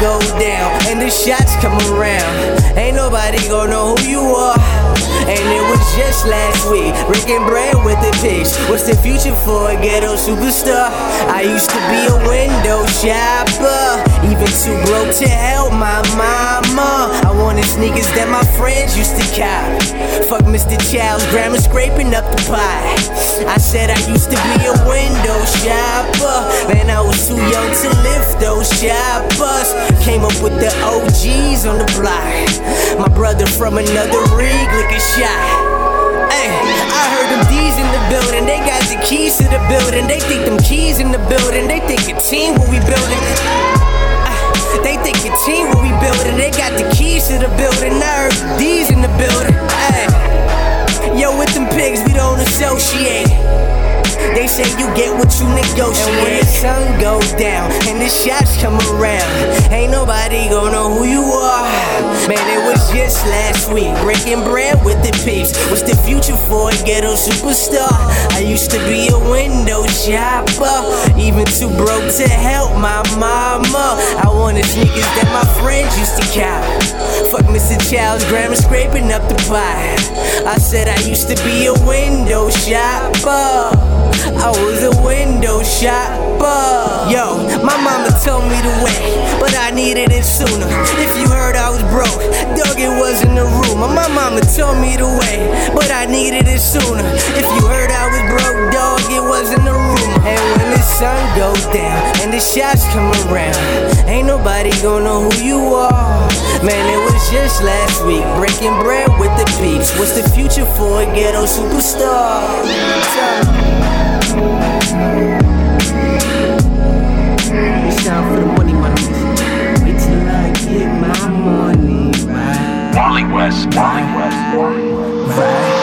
go down and the shots come around, ain't nobody gonna know who you are. And it was just last week, breaking bread with the pigs. What's the future for a ghetto superstar? I used to be a window shopper, even too broke to help my mama. I wanted sneakers that my friends used to cop. Fuck Mr. Child's grandma scraping up the pie. I said I used to be a window shopper, man. I was too young to those shoppers. Came up with the OGs on the block. My brother from another rig, look a shot. Hey, I heard them D's in the building. They got the keys to the building. They think them keys in the building. They think a team what we building. They think a team what we building. They got the keys to the building. I heard D's in the building. Hey, yo, with them pigs, we don't associate. They say you get what you negotiate. And when the sun goes down and the shots come around, ain't nobody gonna know who you are. Man, it was just last week, breaking bread with the peeps. What's the future for a ghetto superstar? I used to be a window shopper, even too broke to help my mama. I wanted sneakers that my friends used to cop. Fuck Mr. Child's grandma scraping up the pie. I said I used to be a window shopper. Window shopper. Yo, my mama told me to wait, but I needed it sooner. If you heard I was broke, dog, it was in the room. My mama told me to wait, but I needed it sooner. If you heard I was broke, dog, it was in the room. And when the sun goes down and the shots come around, ain't nobody gonna know who you are. Man, it was just last week, breaking bread with the peeps. What's the future for a ghetto superstar? Money right. Wally West, Wally West, Wally West.